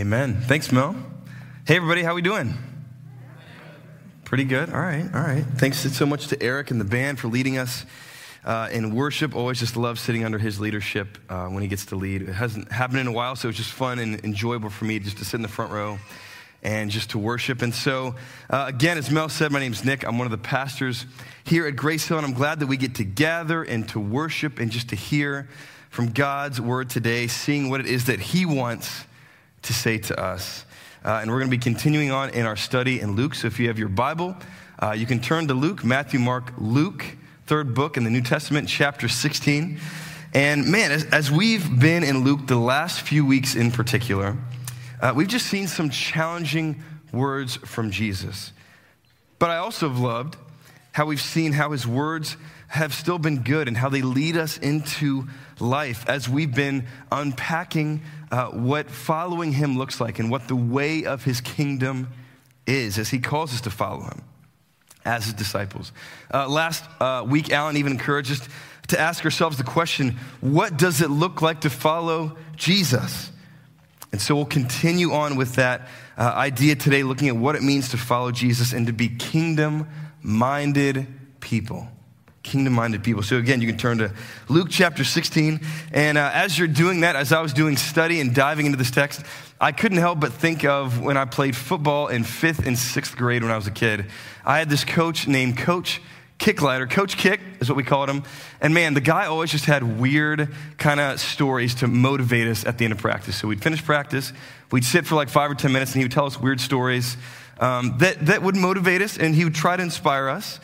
Amen. Thanks, Mel. Hey, everybody, how we doing? Pretty good. All right, all right. Thanks so much to Eric and the band for leading us uh, in worship. Always just love sitting under his leadership uh, when he gets to lead. It hasn't happened in a while, so it's just fun and enjoyable for me just to sit in the front row and just to worship. And so, uh, again, as Mel said, my name's Nick. I'm one of the pastors here at Grace Hill, and I'm glad that we get to gather and to worship and just to hear from God's word today, seeing what it is that he wants to say to us. Uh, and we're going to be continuing on in our study in Luke. So if you have your Bible, uh, you can turn to Luke, Matthew, Mark, Luke, third book in the New Testament, chapter 16. And man, as, as we've been in Luke the last few weeks in particular, uh, we've just seen some challenging words from Jesus. But I also have loved how we've seen how his words have still been good and how they lead us into life as we've been unpacking uh, what following him looks like and what the way of his kingdom is as he calls us to follow him as his disciples. Uh, last uh, week, Alan even encouraged us to ask ourselves the question what does it look like to follow Jesus? And so we'll continue on with that uh, idea today, looking at what it means to follow Jesus and to be kingdom minded people kingdom minded people. So, again, you can turn to Luke chapter 16. And uh, as you're doing that, as I was doing study and diving into this text, I couldn't help but think of when I played football in fifth and sixth grade when I was a kid. I had this coach named Coach Kicklighter. Coach Kick is what we called him. And man, the guy always just had weird kind of stories to motivate us at the end of practice. So we'd finish practice, we'd sit for like five or 10 minutes, and he would tell us weird stories um, that, that would motivate us, and he would try to inspire us.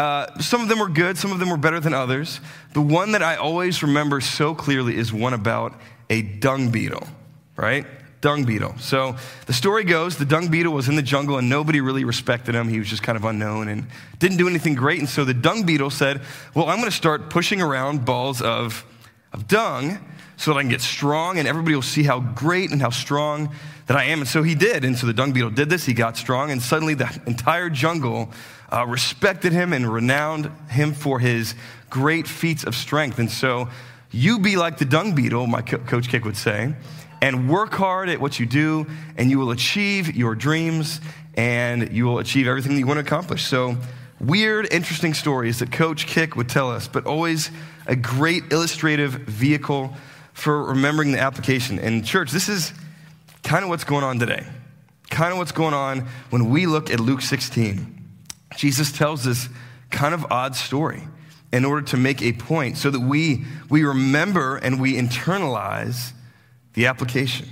Uh, some of them were good, some of them were better than others. The one that I always remember so clearly is one about a dung beetle, right? Dung beetle. So the story goes the dung beetle was in the jungle and nobody really respected him. He was just kind of unknown and didn't do anything great. And so the dung beetle said, Well, I'm going to start pushing around balls of, of dung so that I can get strong and everybody will see how great and how strong that I am. And so he did. And so the dung beetle did this. He got strong and suddenly the entire jungle uh, respected him and renowned him for his great feats of strength. And so you be like the dung beetle, my co- coach Kick would say, and work hard at what you do, and you will achieve your dreams and you will achieve everything that you want to accomplish. So, weird, interesting stories that Coach Kick would tell us, but always a great illustrative vehicle for remembering the application. And, church, this is kind of what's going on today. Kind of what's going on when we look at Luke 16. Jesus tells this kind of odd story in order to make a point so that we, we remember and we internalize the application.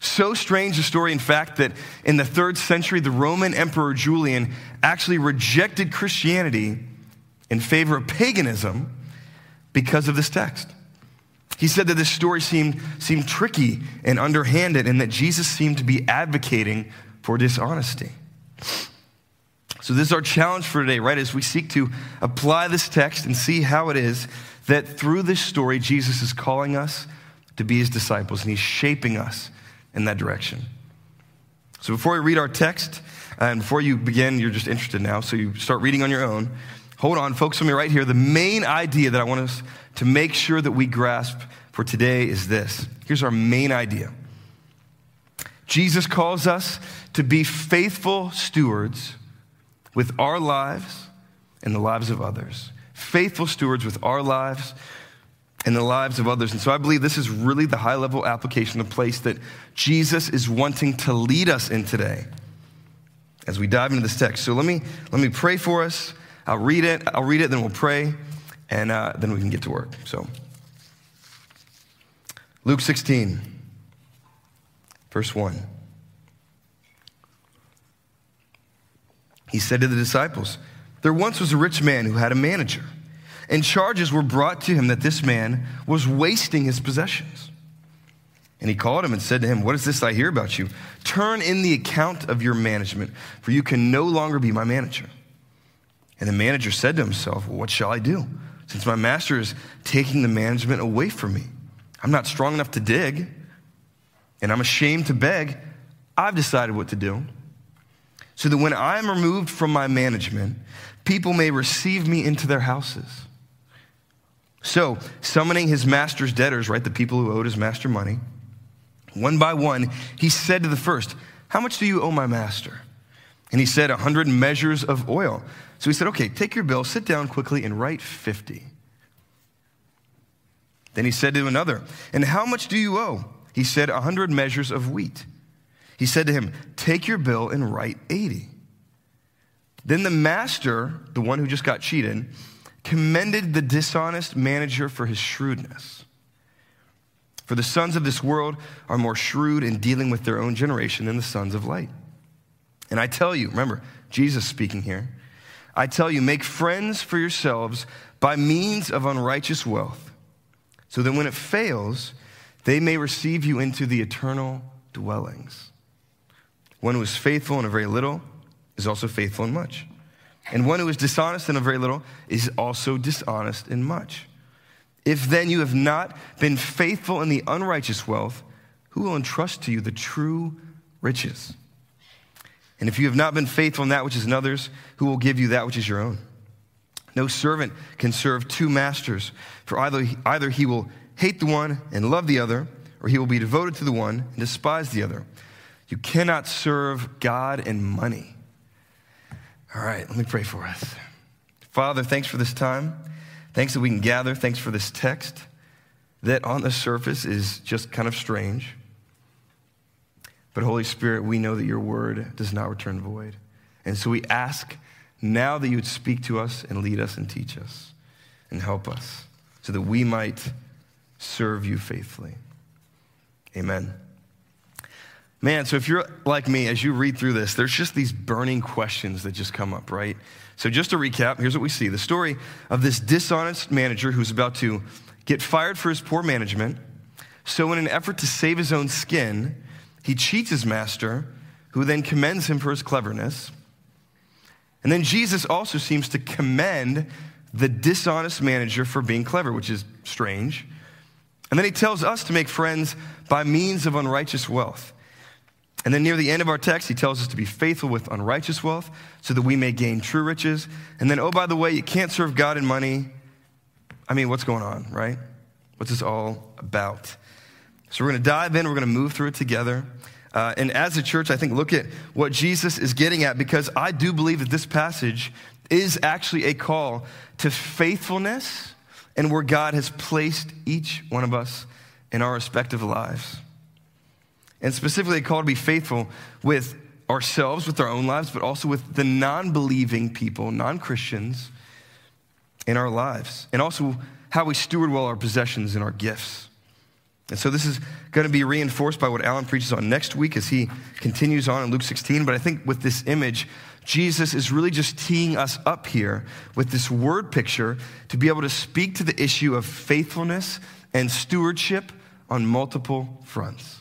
So strange a story, in fact, that in the third century, the Roman Emperor Julian actually rejected Christianity in favor of paganism because of this text. He said that this story seemed, seemed tricky and underhanded, and that Jesus seemed to be advocating for dishonesty. So, this is our challenge for today, right? As we seek to apply this text and see how it is that through this story, Jesus is calling us to be his disciples and he's shaping us in that direction. So, before we read our text, uh, and before you begin, you're just interested now, so you start reading on your own. Hold on, folks, on me right here. The main idea that I want us to make sure that we grasp for today is this. Here's our main idea Jesus calls us to be faithful stewards with our lives and the lives of others. Faithful stewards with our lives and the lives of others. And so I believe this is really the high level application, the place that Jesus is wanting to lead us in today as we dive into this text. So let me, let me pray for us. I'll read it, I'll read it, then we'll pray, and uh, then we can get to work. So, Luke 16, verse 1. He said to the disciples, There once was a rich man who had a manager, and charges were brought to him that this man was wasting his possessions. And he called him and said to him, What is this I hear about you? Turn in the account of your management, for you can no longer be my manager. And the manager said to himself, well, What shall I do? Since my master is taking the management away from me. I'm not strong enough to dig, and I'm ashamed to beg. I've decided what to do so that when I am removed from my management, people may receive me into their houses. So, summoning his master's debtors, right, the people who owed his master money, One by one, he said to the first, How much do you owe my master? And he said, A hundred measures of oil. So he said, Okay, take your bill, sit down quickly, and write 50. Then he said to another, And how much do you owe? He said, A hundred measures of wheat. He said to him, Take your bill and write 80. Then the master, the one who just got cheated, commended the dishonest manager for his shrewdness. For the sons of this world are more shrewd in dealing with their own generation than the sons of light. And I tell you, remember, Jesus speaking here, I tell you, make friends for yourselves by means of unrighteous wealth, so that when it fails, they may receive you into the eternal dwellings. One who is faithful in a very little is also faithful in much. And one who is dishonest in a very little is also dishonest in much. If then you have not been faithful in the unrighteous wealth, who will entrust to you the true riches? And if you have not been faithful in that which is another's, who will give you that which is your own? No servant can serve two masters, for either, either he will hate the one and love the other, or he will be devoted to the one and despise the other. You cannot serve God and money. All right, let me pray for us. Father, thanks for this time. Thanks that we can gather. Thanks for this text that on the surface is just kind of strange. But Holy Spirit, we know that your word does not return void. And so we ask now that you would speak to us and lead us and teach us and help us so that we might serve you faithfully. Amen. Man, so if you're like me, as you read through this, there's just these burning questions that just come up, right? So, just to recap, here's what we see the story of this dishonest manager who's about to get fired for his poor management. So, in an effort to save his own skin, he cheats his master, who then commends him for his cleverness. And then Jesus also seems to commend the dishonest manager for being clever, which is strange. And then he tells us to make friends by means of unrighteous wealth. And then near the end of our text, he tells us to be faithful with unrighteous wealth so that we may gain true riches. And then, oh, by the way, you can't serve God and money. I mean, what's going on, right? What's this all about? So we're going to dive in, we're going to move through it together. Uh, and as a church, I think look at what Jesus is getting at because I do believe that this passage is actually a call to faithfulness and where God has placed each one of us in our respective lives and specifically called to be faithful with ourselves, with our own lives, but also with the non believing people, non Christians in our lives, and also how we steward well our possessions and our gifts. And so this is going to be reinforced by what Alan preaches on next week as he continues on in Luke 16. But I think with this image, Jesus is really just teeing us up here with this word picture to be able to speak to the issue of faithfulness and stewardship on multiple fronts.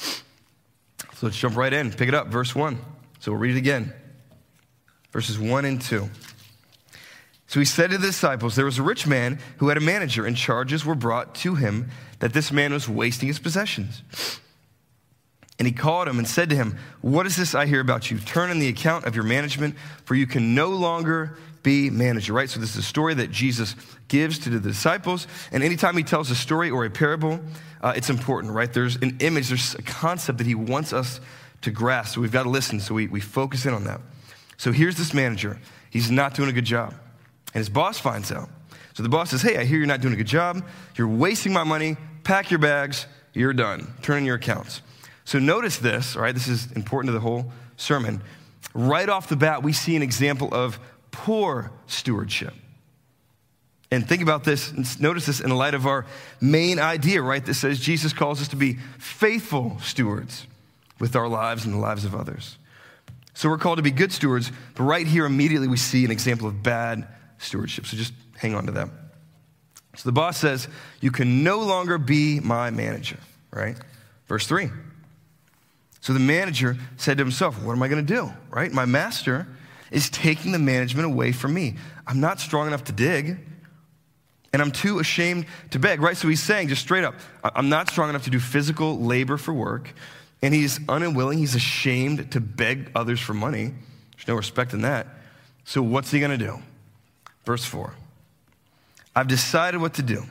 So let's jump right in. Pick it up, verse 1. So we'll read it again. Verses 1 and 2. So he said to the disciples, There was a rich man who had a manager, and charges were brought to him that this man was wasting his possessions. And he called him and said to him, What is this I hear about you? Turn in the account of your management, for you can no longer be manager, right? So this is a story that Jesus gives to the disciples. And anytime he tells a story or a parable, uh, it's important, right? There's an image, there's a concept that he wants us to grasp. So we've got to listen. So we, we focus in on that. So here's this manager. He's not doing a good job. And his boss finds out. So the boss says, Hey, I hear you're not doing a good job. You're wasting my money. Pack your bags. You're done. Turn in your accounts. So notice this, all right? This is important to the whole sermon. Right off the bat, we see an example of poor stewardship. And think about this, and notice this in the light of our main idea, right? That says Jesus calls us to be faithful stewards with our lives and the lives of others. So we're called to be good stewards, but right here immediately we see an example of bad stewardship. So just hang on to that. So the boss says, You can no longer be my manager, right? Verse 3. So the manager said to himself, What am I going to do, right? My master is taking the management away from me. I'm not strong enough to dig, and I'm too ashamed to beg, right? So he's saying just straight up, I'm not strong enough to do physical labor for work, and he's unwilling, he's ashamed to beg others for money. There's no respect in that. So what's he going to do? Verse 4 I've decided what to do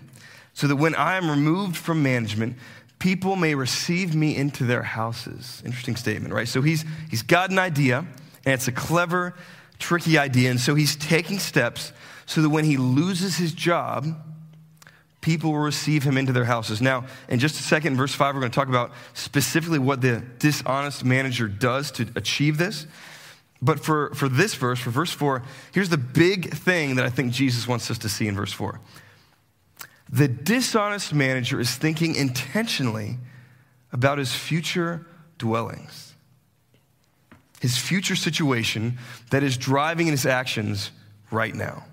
so that when I am removed from management, people may receive me into their houses. Interesting statement, right? So he's, he's got an idea, and it's a clever, tricky idea. And so he's taking steps so that when he loses his job, people will receive him into their houses. Now, in just a second, verse 5, we're going to talk about specifically what the dishonest manager does to achieve this. But for, for this verse, for verse 4, here's the big thing that I think Jesus wants us to see in verse 4. The dishonest manager is thinking intentionally about his future dwellings, his future situation that is driving in his actions right now.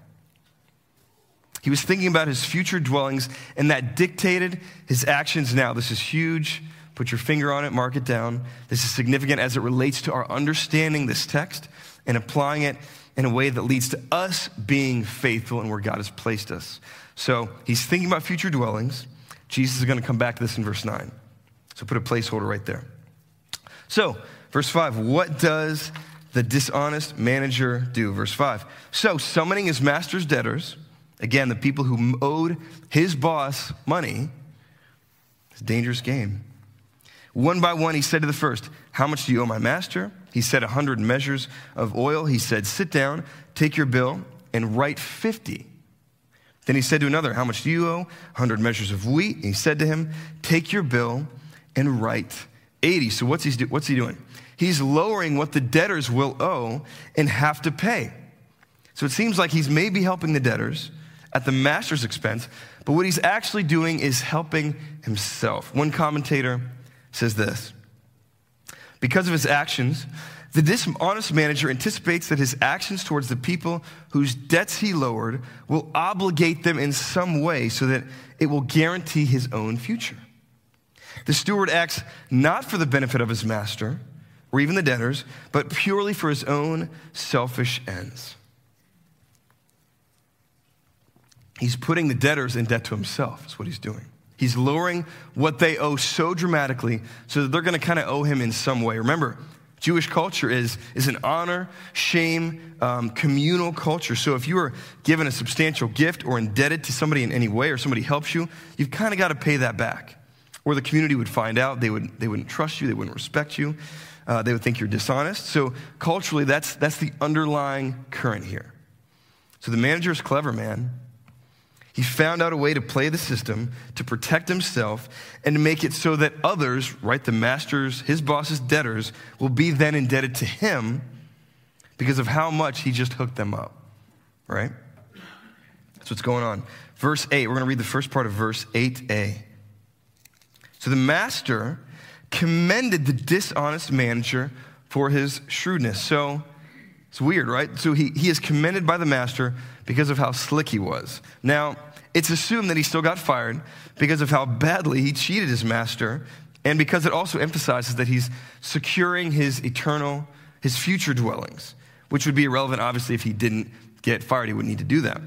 He was thinking about his future dwellings, and that dictated his actions now. This is huge. Put your finger on it, mark it down. This is significant as it relates to our understanding this text and applying it in a way that leads to us being faithful in where God has placed us. So he's thinking about future dwellings. Jesus is going to come back to this in verse 9. So put a placeholder right there. So, verse 5, what does the dishonest manager do? Verse 5. So, summoning his master's debtors, Again, the people who owed his boss money, it's a dangerous game. One by one, he said to the first, How much do you owe my master? He said, A hundred measures of oil. He said, Sit down, take your bill, and write 50. Then he said to another, How much do you owe? A hundred measures of wheat. And he said to him, Take your bill and write 80. So what's he, what's he doing? He's lowering what the debtors will owe and have to pay. So it seems like he's maybe helping the debtors at the master's expense, but what he's actually doing is helping himself. One commentator says this Because of his actions, the dishonest manager anticipates that his actions towards the people whose debts he lowered will obligate them in some way so that it will guarantee his own future. The steward acts not for the benefit of his master or even the debtors, but purely for his own selfish ends. He's putting the debtors in debt to himself, is what he's doing. He's lowering what they owe so dramatically so that they're going to kind of owe him in some way. Remember, Jewish culture is, is an honor, shame, um, communal culture. So if you are given a substantial gift or indebted to somebody in any way or somebody helps you, you've kind of got to pay that back. Or the community would find out, they, would, they wouldn't trust you, they wouldn't respect you, uh, they would think you're dishonest. So culturally, that's, that's the underlying current here. So the manager is clever, man. He found out a way to play the system to protect himself and to make it so that others, right, the masters, his boss's debtors, will be then indebted to him because of how much he just hooked them up, right? That's what's going on. Verse 8, we're going to read the first part of verse 8a. So the master commended the dishonest manager for his shrewdness. So it's weird, right? So he, he is commended by the master because of how slick he was. Now, it's assumed that he still got fired because of how badly he cheated his master, and because it also emphasizes that he's securing his eternal, his future dwellings, which would be irrelevant, obviously, if he didn't get fired. He wouldn't need to do that.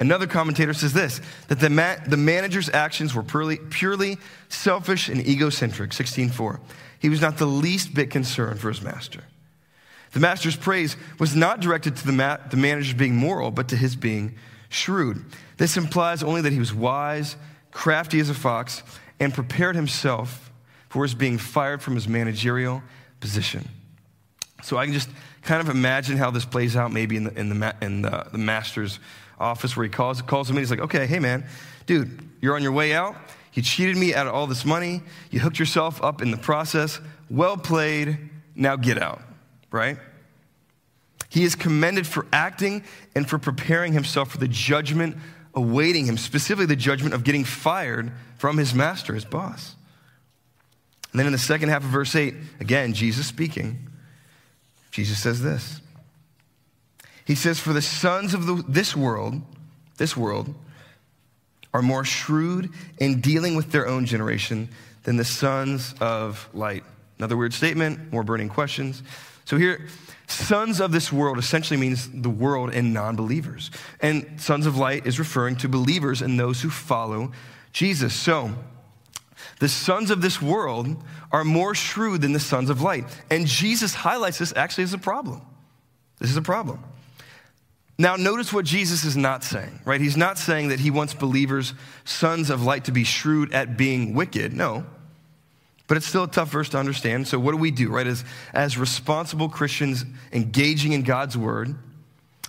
Another commentator says this that the, ma- the manager's actions were purely, purely selfish and egocentric. 16.4. He was not the least bit concerned for his master. The master's praise was not directed to the, ma- the manager being moral, but to his being shrewd. This implies only that he was wise, crafty as a fox, and prepared himself for his being fired from his managerial position. So I can just kind of imagine how this plays out maybe in the, in the, ma- in the, the master's office where he calls, calls him in. He's like, okay, hey man, dude, you're on your way out. You cheated me out of all this money. You hooked yourself up in the process. Well played. Now get out right? He is commended for acting and for preparing himself for the judgment awaiting him, specifically the judgment of getting fired from his master, his boss. And then in the second half of verse 8, again, Jesus speaking, Jesus says this. He says, For the sons of the, this world, this world, are more shrewd in dealing with their own generation than the sons of light. Another weird statement, more burning questions. So here, sons of this world essentially means the world and non believers. And sons of light is referring to believers and those who follow Jesus. So, the sons of this world are more shrewd than the sons of light. And Jesus highlights this actually as a problem. This is a problem. Now, notice what Jesus is not saying, right? He's not saying that he wants believers, sons of light, to be shrewd at being wicked. No. But it's still a tough verse to understand. So, what do we do, right? As, as responsible Christians engaging in God's word,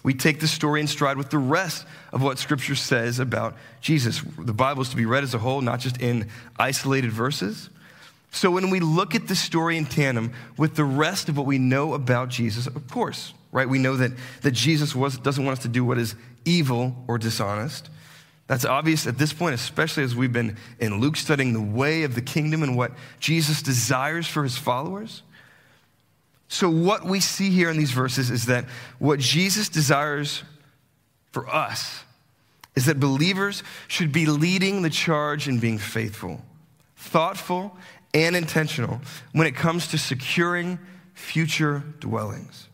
we take the story in stride with the rest of what Scripture says about Jesus. The Bible is to be read as a whole, not just in isolated verses. So, when we look at the story in tandem with the rest of what we know about Jesus, of course, right, we know that, that Jesus was, doesn't want us to do what is evil or dishonest. That's obvious at this point, especially as we've been in Luke studying the way of the kingdom and what Jesus desires for his followers. So, what we see here in these verses is that what Jesus desires for us is that believers should be leading the charge in being faithful, thoughtful, and intentional when it comes to securing future dwellings.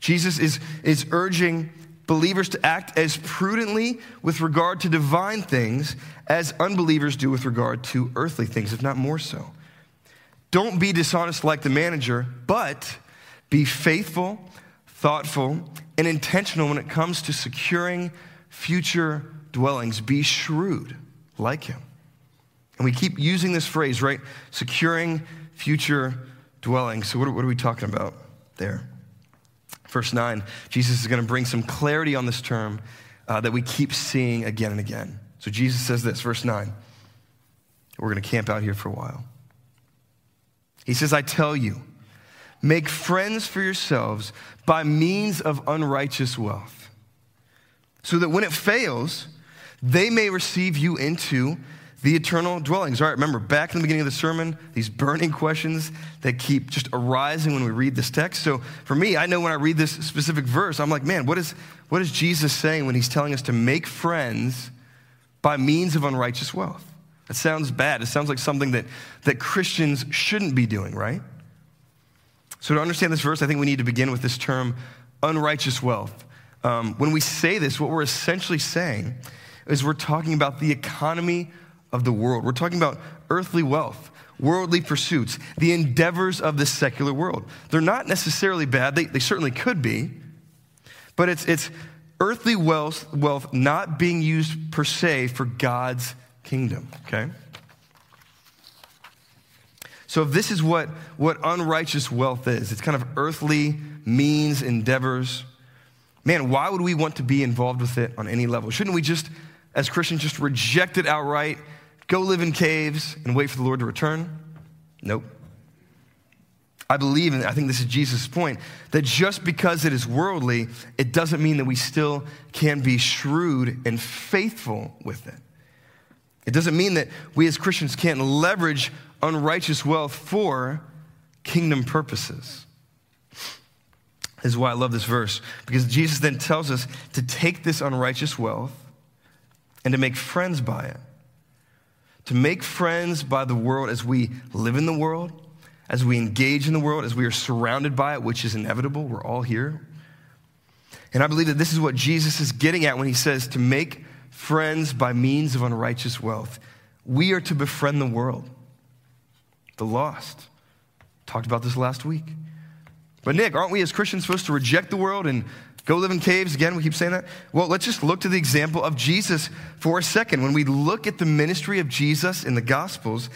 Jesus is, is urging believers to act as prudently with regard to divine things as unbelievers do with regard to earthly things, if not more so. Don't be dishonest like the manager, but be faithful, thoughtful, and intentional when it comes to securing future dwellings. Be shrewd like him. And we keep using this phrase, right? Securing future dwellings. So, what are, what are we talking about there? Verse 9, Jesus is going to bring some clarity on this term uh, that we keep seeing again and again. So Jesus says this, verse 9. We're going to camp out here for a while. He says, I tell you, make friends for yourselves by means of unrighteous wealth, so that when it fails, they may receive you into the eternal dwellings. All right, remember, back in the beginning of the sermon, these burning questions that keep just arising when we read this text. So for me, I know when I read this specific verse, I'm like, man, what is, what is Jesus saying when he's telling us to make friends by means of unrighteous wealth? That sounds bad. It sounds like something that, that Christians shouldn't be doing, right? So to understand this verse, I think we need to begin with this term, unrighteous wealth. Um, when we say this, what we're essentially saying is we're talking about the economy of the world. We're talking about earthly wealth, worldly pursuits, the endeavors of the secular world. They're not necessarily bad, they, they certainly could be, but it's, it's earthly wealth, wealth not being used per se for God's kingdom, okay? So if this is what, what unrighteous wealth is, it's kind of earthly means, endeavors. Man, why would we want to be involved with it on any level? Shouldn't we just, as Christians, just reject it outright go live in caves and wait for the Lord to return? Nope. I believe, and I think this is Jesus' point, that just because it is worldly, it doesn't mean that we still can be shrewd and faithful with it. It doesn't mean that we as Christians can't leverage unrighteous wealth for kingdom purposes. This is why I love this verse, because Jesus then tells us to take this unrighteous wealth and to make friends by it to make friends by the world as we live in the world, as we engage in the world, as we are surrounded by it, which is inevitable. We're all here. And I believe that this is what Jesus is getting at when he says to make friends by means of unrighteous wealth. We are to befriend the world, the lost. Talked about this last week. But, Nick, aren't we as Christians supposed to reject the world and Go live in caves. Again, we keep saying that. Well, let's just look to the example of Jesus for a second. When we look at the ministry of Jesus in the Gospels,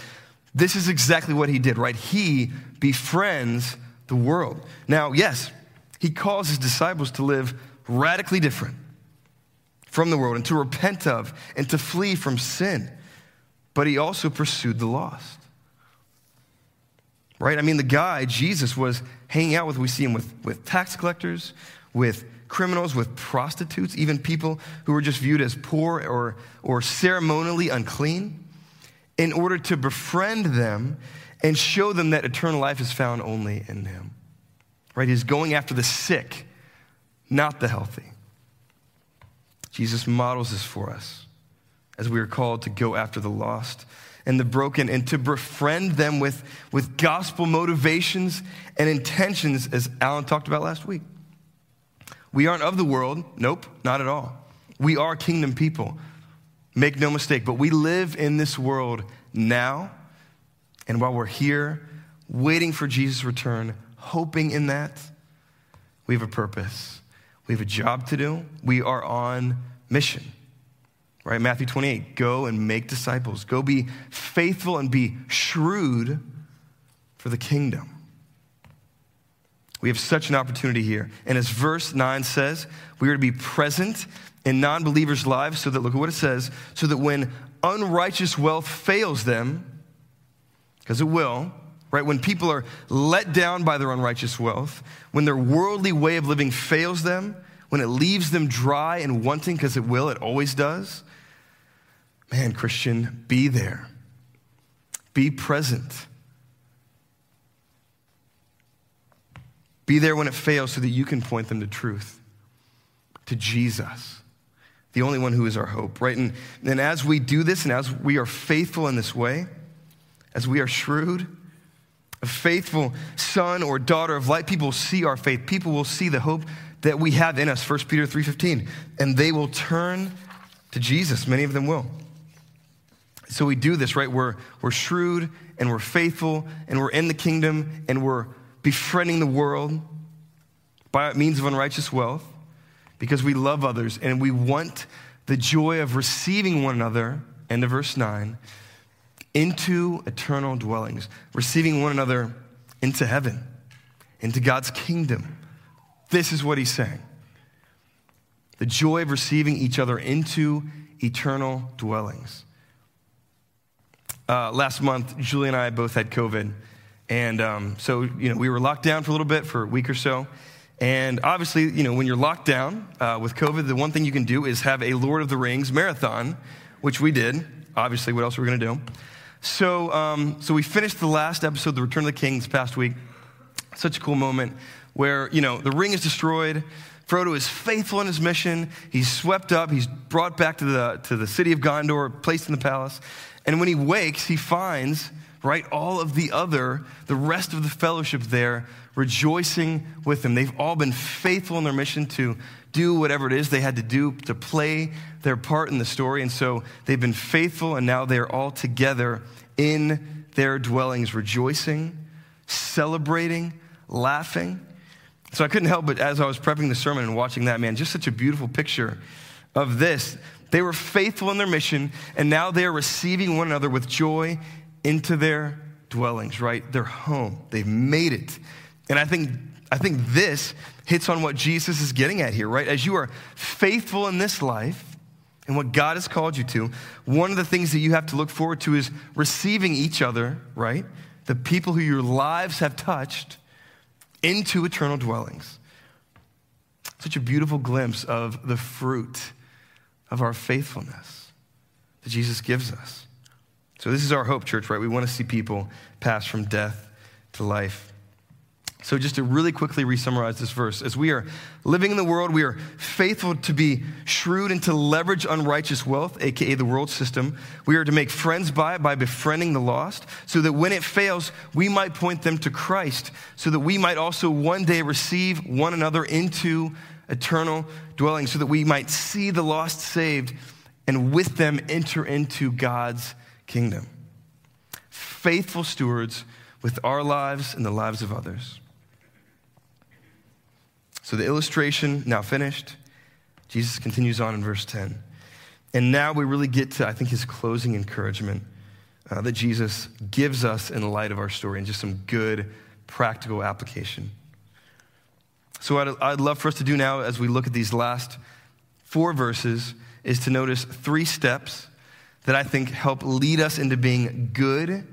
this is exactly what he did, right? He befriends the world. Now, yes, he calls his disciples to live radically different from the world and to repent of and to flee from sin. But he also pursued the lost. Right? I mean, the guy, Jesus, was hanging out with, we see him with, with tax collectors, with criminals, with prostitutes, even people who were just viewed as poor or, or ceremonially unclean, in order to befriend them and show them that eternal life is found only in Him. Right? He's going after the sick, not the healthy. Jesus models this for us as we are called to go after the lost and the broken and to befriend them with, with gospel motivations and intentions, as Alan talked about last week. We aren't of the world. Nope, not at all. We are kingdom people. Make no mistake, but we live in this world now. And while we're here, waiting for Jesus' return, hoping in that, we have a purpose. We have a job to do. We are on mission. right? Matthew 28 go and make disciples. Go be faithful and be shrewd for the kingdom. We have such an opportunity here. And as verse 9 says, we are to be present in non believers' lives so that, look at what it says, so that when unrighteous wealth fails them, because it will, right? When people are let down by their unrighteous wealth, when their worldly way of living fails them, when it leaves them dry and wanting, because it will, it always does. Man, Christian, be there. Be present. Be there when it fails so that you can point them to truth, to Jesus the only one who is our hope, right? And, and as we do this and as we are faithful in this way, as we are shrewd, a faithful son or daughter of light, people will see our faith. People will see the hope that we have in us, 1 Peter 3.15, and they will turn to Jesus. Many of them will. So we do this, right? We're, we're shrewd and we're faithful and we're in the kingdom and we're befriending the world by means of unrighteous wealth because we love others and we want the joy of receiving one another, end of verse 9, into eternal dwellings, receiving one another into heaven, into God's kingdom. This is what he's saying. The joy of receiving each other into eternal dwellings. Uh, last month, Julie and I both had COVID. And um, so, you know, we were locked down for a little bit, for a week or so. And obviously, you know, when you're locked down uh, with COVID, the one thing you can do is have a Lord of the Rings marathon, which we did. Obviously, what else are we going to do? So, um, so we finished the last episode, The Return of the King, this past week. Such a cool moment where, you know, the ring is destroyed. Frodo is faithful in his mission. He's swept up. He's brought back to the, to the city of Gondor, placed in the palace. And when he wakes, he finds, right, all of the other, the rest of the fellowship there rejoicing with them. They've all been faithful in their mission to do whatever it is they had to do to play their part in the story. And so they've been faithful, and now they're all together in their dwellings, rejoicing, celebrating, laughing. So I couldn't help but, as I was prepping the sermon and watching that, man, just such a beautiful picture of this. They were faithful in their mission, and now they are receiving one another with joy into their dwellings, right? Their home. They've made it. And I think, I think this hits on what Jesus is getting at here, right? As you are faithful in this life and what God has called you to, one of the things that you have to look forward to is receiving each other, right? The people who your lives have touched into eternal dwellings. Such a beautiful glimpse of the fruit of our faithfulness that Jesus gives us. So, this is our hope, church, right? We want to see people pass from death to life. So, just to really quickly resummarize this verse, as we are living in the world, we are faithful to be shrewd and to leverage unrighteous wealth, aka the world system. We are to make friends by it by befriending the lost, so that when it fails, we might point them to Christ, so that we might also one day receive one another into eternal dwelling, so that we might see the lost saved and with them enter into God's kingdom. Faithful stewards with our lives and the lives of others. So the illustration now finished. Jesus continues on in verse 10. And now we really get to, I think, his closing encouragement uh, that Jesus gives us in the light of our story and just some good practical application. So, what I'd, I'd love for us to do now as we look at these last four verses is to notice three steps that I think help lead us into being good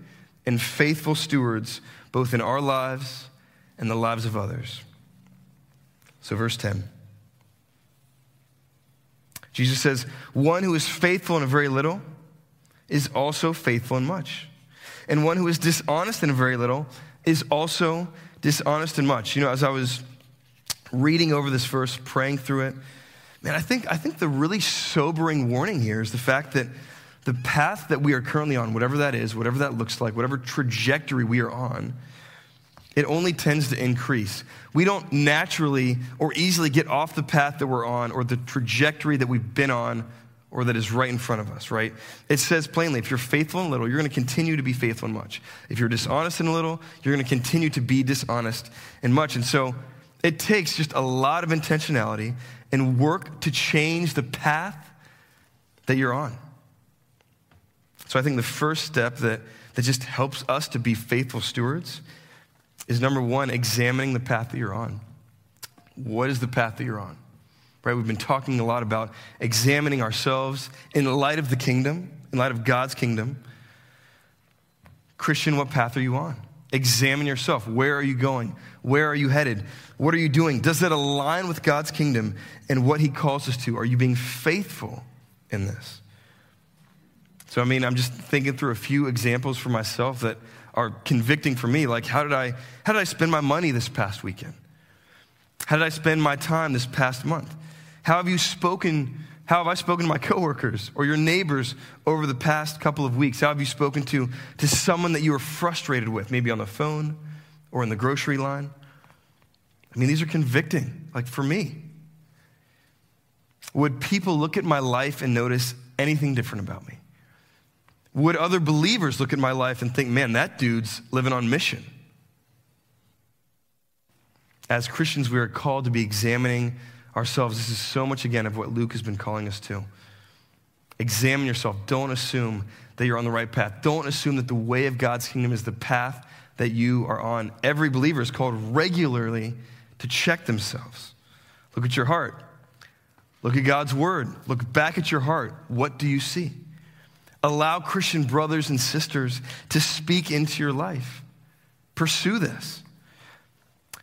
and faithful stewards, both in our lives and the lives of others. So, verse 10. Jesus says, One who is faithful in a very little is also faithful in much. And one who is dishonest in a very little is also dishonest in much. You know, as I was reading over this verse, praying through it, man, I think, I think the really sobering warning here is the fact that the path that we are currently on, whatever that is, whatever that looks like, whatever trajectory we are on, it only tends to increase. We don't naturally or easily get off the path that we're on or the trajectory that we've been on or that is right in front of us, right? It says plainly if you're faithful in little, you're going to continue to be faithful in much. If you're dishonest in little, you're going to continue to be dishonest in much. And so it takes just a lot of intentionality and work to change the path that you're on. So I think the first step that, that just helps us to be faithful stewards is number one, examining the path that you're on. What is the path that you're on? Right? We've been talking a lot about examining ourselves in light of the kingdom, in light of God's kingdom. Christian, what path are you on? Examine yourself. Where are you going? Where are you headed? What are you doing? Does that align with God's kingdom and what He calls us to? Are you being faithful in this? So, I mean, I'm just thinking through a few examples for myself that are convicting for me. Like, how did I, how did I spend my money this past weekend? How did I spend my time this past month? How have you spoken? How have I spoken to my coworkers or your neighbors over the past couple of weeks? How have you spoken to, to someone that you were frustrated with, maybe on the phone or in the grocery line? I mean, these are convicting, like for me. Would people look at my life and notice anything different about me? Would other believers look at my life and think, man, that dude's living on mission? As Christians, we are called to be examining ourselves. This is so much, again, of what Luke has been calling us to. Examine yourself. Don't assume that you're on the right path. Don't assume that the way of God's kingdom is the path that you are on. Every believer is called regularly to check themselves. Look at your heart. Look at God's word. Look back at your heart. What do you see? Allow Christian brothers and sisters to speak into your life. Pursue this.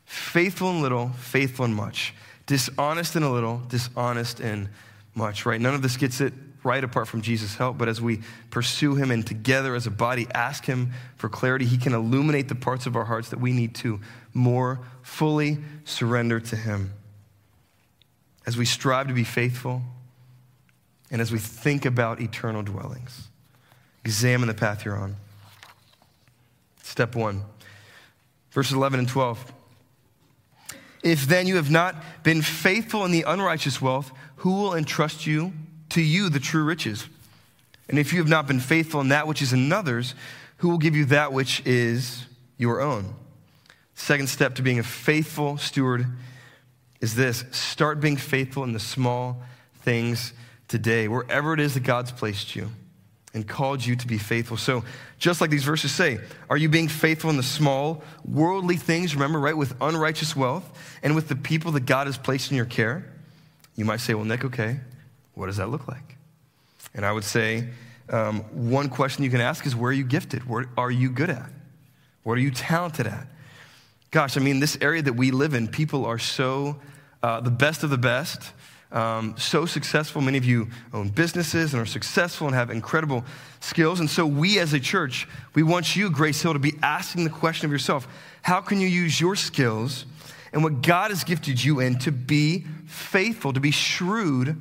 Faithful in little, faithful in much. Dishonest in a little, dishonest in much, right? None of this gets it right apart from Jesus' help, but as we pursue Him and together as a body ask Him for clarity, He can illuminate the parts of our hearts that we need to more fully surrender to Him. As we strive to be faithful and as we think about eternal dwellings, examine the path you're on. Step one, verses 11 and 12. If then you have not been faithful in the unrighteous wealth, who will entrust you to you the true riches? And if you have not been faithful in that which is another's, who will give you that which is your own? Second step to being a faithful steward is this start being faithful in the small things today, wherever it is that God's placed you and called you to be faithful. So, just like these verses say, are you being faithful in the small, worldly things, remember, right, with unrighteous wealth and with the people that God has placed in your care? You might say, well, Nick, okay, what does that look like? And I would say, um, one question you can ask is, where are you gifted? What are you good at? What are you talented at? Gosh, I mean, this area that we live in, people are so uh, the best of the best um, so successful. Many of you own businesses and are successful and have incredible skills. And so, we as a church, we want you, Grace Hill, to be asking the question of yourself how can you use your skills and what God has gifted you in to be faithful, to be shrewd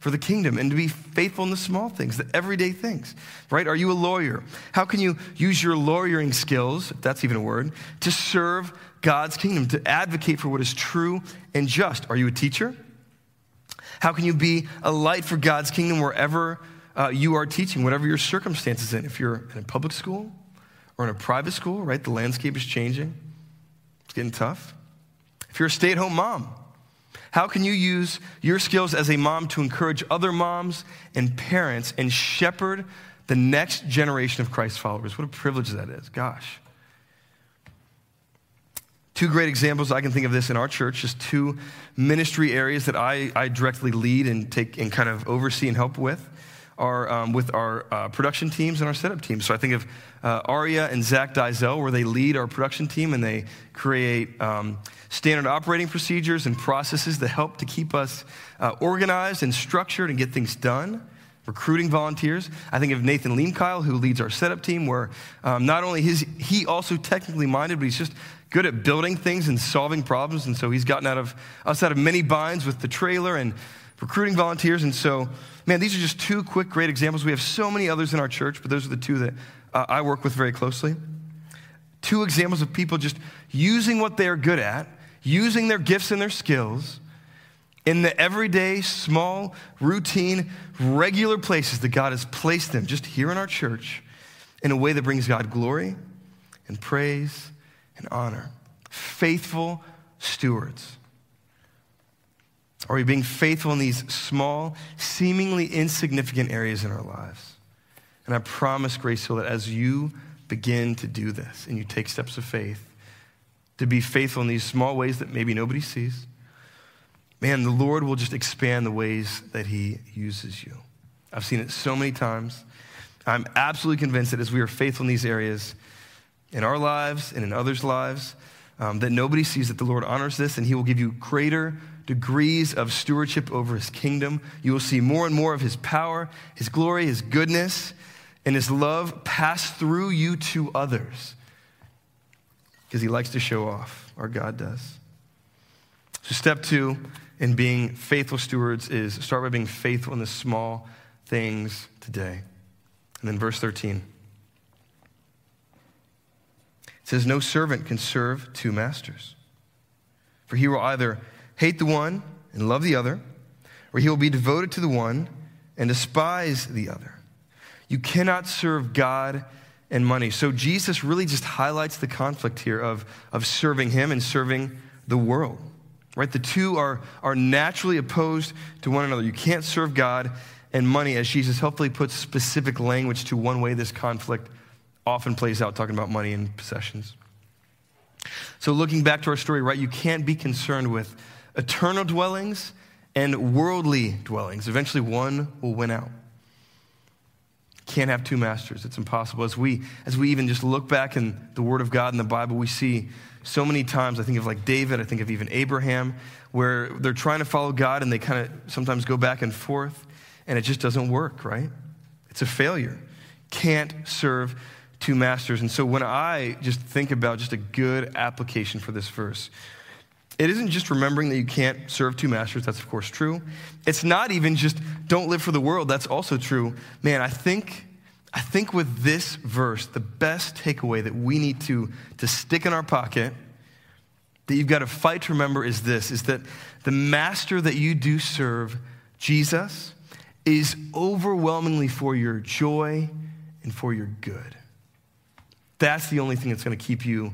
for the kingdom, and to be faithful in the small things, the everyday things, right? Are you a lawyer? How can you use your lawyering skills, if that's even a word, to serve God's kingdom, to advocate for what is true and just? Are you a teacher? How can you be a light for God's kingdom wherever uh, you are teaching, whatever your circumstances in? If you're in a public school or in a private school, right? The landscape is changing. It's getting tough. If you're a stay at home mom, how can you use your skills as a mom to encourage other moms and parents and shepherd the next generation of Christ followers? What a privilege that is. Gosh. Two great examples I can think of this in our church, just two ministry areas that I, I directly lead and take and kind of oversee and help with are um, with our uh, production teams and our setup teams. So I think of uh, Aria and Zach Dizel, where they lead our production team and they create um, standard operating procedures and processes that help to keep us uh, organized and structured and get things done recruiting volunteers. I think of Nathan Leamkyle, who leads our setup team, where um, not only is he also technically minded, but he's just good at building things and solving problems. And so he's gotten out of us out of many binds with the trailer and recruiting volunteers. And so, man, these are just two quick, great examples. We have so many others in our church, but those are the two that uh, I work with very closely. Two examples of people just using what they're good at, using their gifts and their skills in the everyday, small, routine, regular places that God has placed them, just here in our church, in a way that brings God glory and praise and honor. Faithful stewards. Are we being faithful in these small, seemingly insignificant areas in our lives? And I promise, Grace Hill, that as you begin to do this and you take steps of faith, to be faithful in these small ways that maybe nobody sees, man, the Lord will just expand the ways that He uses you. I've seen it so many times. I'm absolutely convinced that as we are faithful in these areas, in our lives and in others' lives, um, that nobody sees that the Lord honors this and He will give you greater degrees of stewardship over his kingdom. You will see more and more of his power, his glory, his goodness, and his love pass through you to others. Because he likes to show off. Our God does. So, step two in being faithful stewards is start by being faithful in the small things today. And then, verse 13 it says, No servant can serve two masters, for he will either hate the one and love the other, or he will be devoted to the one and despise the other. You cannot serve God and money. So Jesus really just highlights the conflict here of, of serving him and serving the world. Right? The two are, are naturally opposed to one another. You can't serve God and money, as Jesus helpfully puts specific language to one way this conflict often plays out, talking about money and possessions. So, looking back to our story, right, you can't be concerned with eternal dwellings and worldly dwellings. Eventually, one will win out. Can't have two masters. It's impossible. As we, as we even just look back in the Word of God in the Bible, we see so many times. I think of like David, I think of even Abraham, where they're trying to follow God and they kind of sometimes go back and forth, and it just doesn't work, right? It's a failure. Can't serve two masters. And so when I just think about just a good application for this verse, it isn't just remembering that you can't serve two masters. That's, of course, true. It's not even just don't live for the world. That's also true. Man, I think, I think with this verse, the best takeaway that we need to, to stick in our pocket, that you've got to fight to remember is this, is that the master that you do serve, Jesus, is overwhelmingly for your joy and for your good. That's the only thing that's going to keep you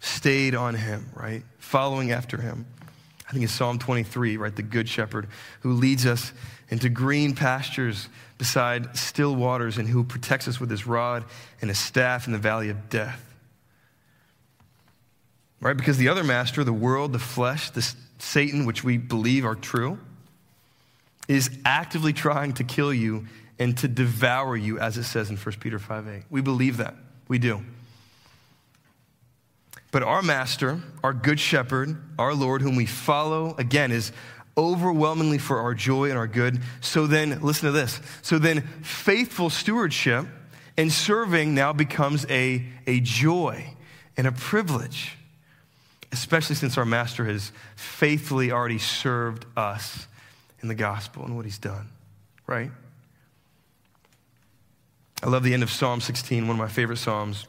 stayed on him, right? Following after him. I think it's Psalm 23, right? The good shepherd who leads us into green pastures beside still waters and who protects us with his rod and his staff in the valley of death. Right? Because the other master, the world, the flesh, this Satan, which we believe are true, is actively trying to kill you and to devour you, as it says in 1 Peter 5 8. We believe that. We do. But our master, our good shepherd, our Lord, whom we follow, again, is overwhelmingly for our joy and our good. So then, listen to this. So then, faithful stewardship and serving now becomes a, a joy and a privilege, especially since our master has faithfully already served us in the gospel and what he's done, right? I love the end of Psalm 16, one of my favorite Psalms.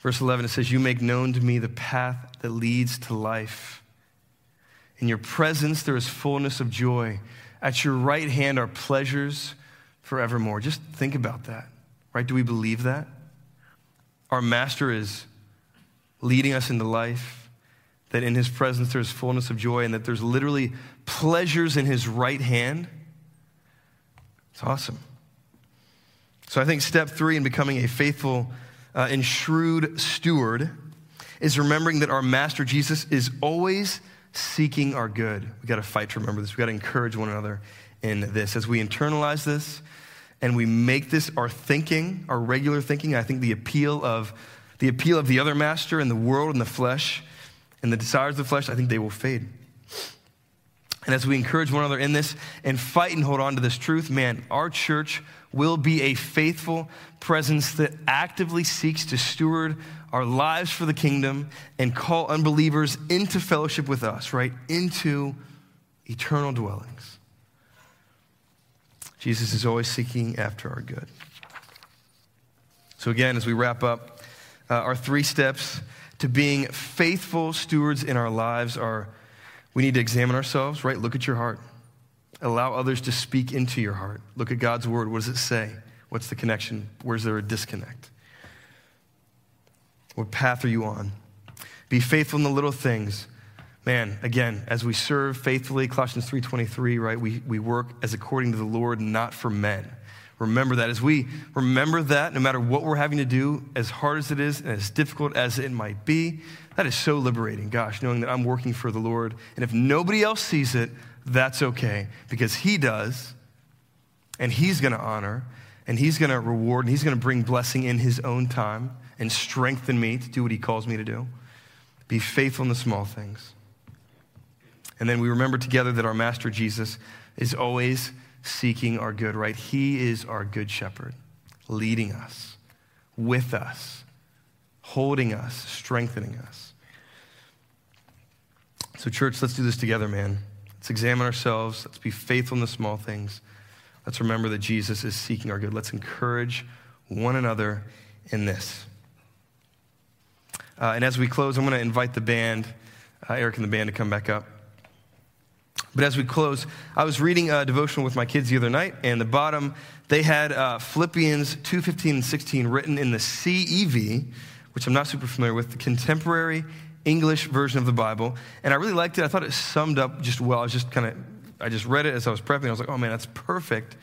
Verse 11, it says, You make known to me the path that leads to life. In your presence there is fullness of joy. At your right hand are pleasures forevermore. Just think about that, right? Do we believe that? Our master is leading us into life, that in his presence there's fullness of joy, and that there's literally pleasures in his right hand. It's awesome. So I think step three in becoming a faithful uh, and shrewd steward is remembering that our master Jesus is always seeking our good. We've got to fight to remember this. We've got to encourage one another in this. As we internalize this and we make this our thinking, our regular thinking, I think the appeal of the appeal of the other master and the world and the flesh and the desires of the flesh, I think they will fade. And as we encourage one another in this and fight and hold on to this truth, man, our church will be a faithful presence that actively seeks to steward our lives for the kingdom and call unbelievers into fellowship with us, right? Into eternal dwellings. Jesus is always seeking after our good. So, again, as we wrap up, uh, our three steps to being faithful stewards in our lives are we need to examine ourselves, right? Look at your heart. Allow others to speak into your heart. Look at God's word. What does it say? What's the connection? Where's there a disconnect? What path are you on? Be faithful in the little things, man, again, as we serve faithfully, Colossians 3.23, right, we, we work as according to the Lord, not for men. Remember that. As we remember that, no matter what we're having to do, as hard as it is and as difficult as it might be, that is so liberating. Gosh, knowing that I'm working for the Lord. And if nobody else sees it, that's okay because He does. And He's going to honor and He's going to reward and He's going to bring blessing in His own time and strengthen me to do what He calls me to do. Be faithful in the small things. And then we remember together that our Master Jesus is always seeking our good, right? He is our good shepherd, leading us, with us, holding us, strengthening us. So, church, let's do this together, man. Let's examine ourselves. Let's be faithful in the small things. Let's remember that Jesus is seeking our good. Let's encourage one another in this. Uh, and as we close, I'm going to invite the band, uh, Eric and the band, to come back up. But as we close, I was reading a devotional with my kids the other night, and the bottom, they had uh, Philippians 2 15 and 16 written in the CEV, which I'm not super familiar with, the contemporary English version of the Bible. And I really liked it. I thought it summed up just well. I was just kind of, I just read it as I was prepping. I was like, oh man, that's perfect.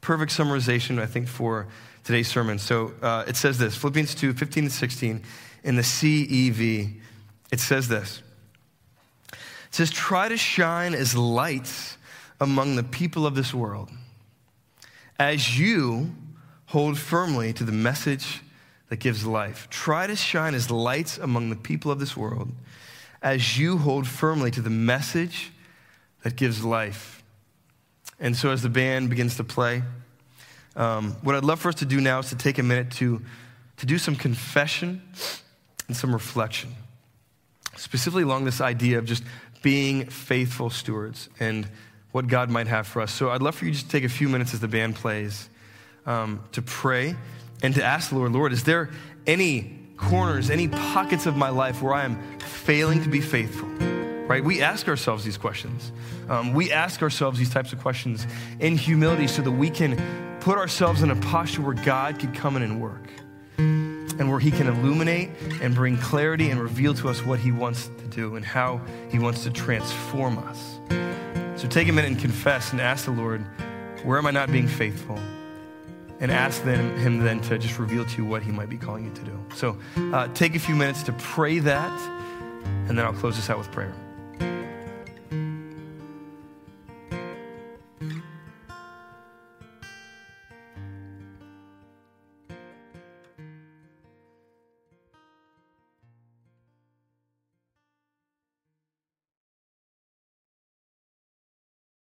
Perfect summarization, I think, for today's sermon. So uh, it says this Philippians 2 15 and 16 in the CEV. It says this. It says, try to shine as lights among the people of this world as you hold firmly to the message that gives life. Try to shine as lights among the people of this world as you hold firmly to the message that gives life. And so, as the band begins to play, um, what I'd love for us to do now is to take a minute to, to do some confession and some reflection, specifically along this idea of just being faithful stewards and what God might have for us. So I'd love for you just to take a few minutes as the band plays um, to pray and to ask the Lord, Lord, is there any corners, any pockets of my life where I am failing to be faithful? Right? We ask ourselves these questions. Um, we ask ourselves these types of questions in humility so that we can put ourselves in a posture where God can come in and work and where He can illuminate and bring clarity and reveal to us what He wants to do and how He wants to transform us. So take a minute and confess and ask the Lord, where am I not being faithful? And ask them, Him then to just reveal to you what He might be calling you to do. So uh, take a few minutes to pray that, and then I'll close this out with prayer.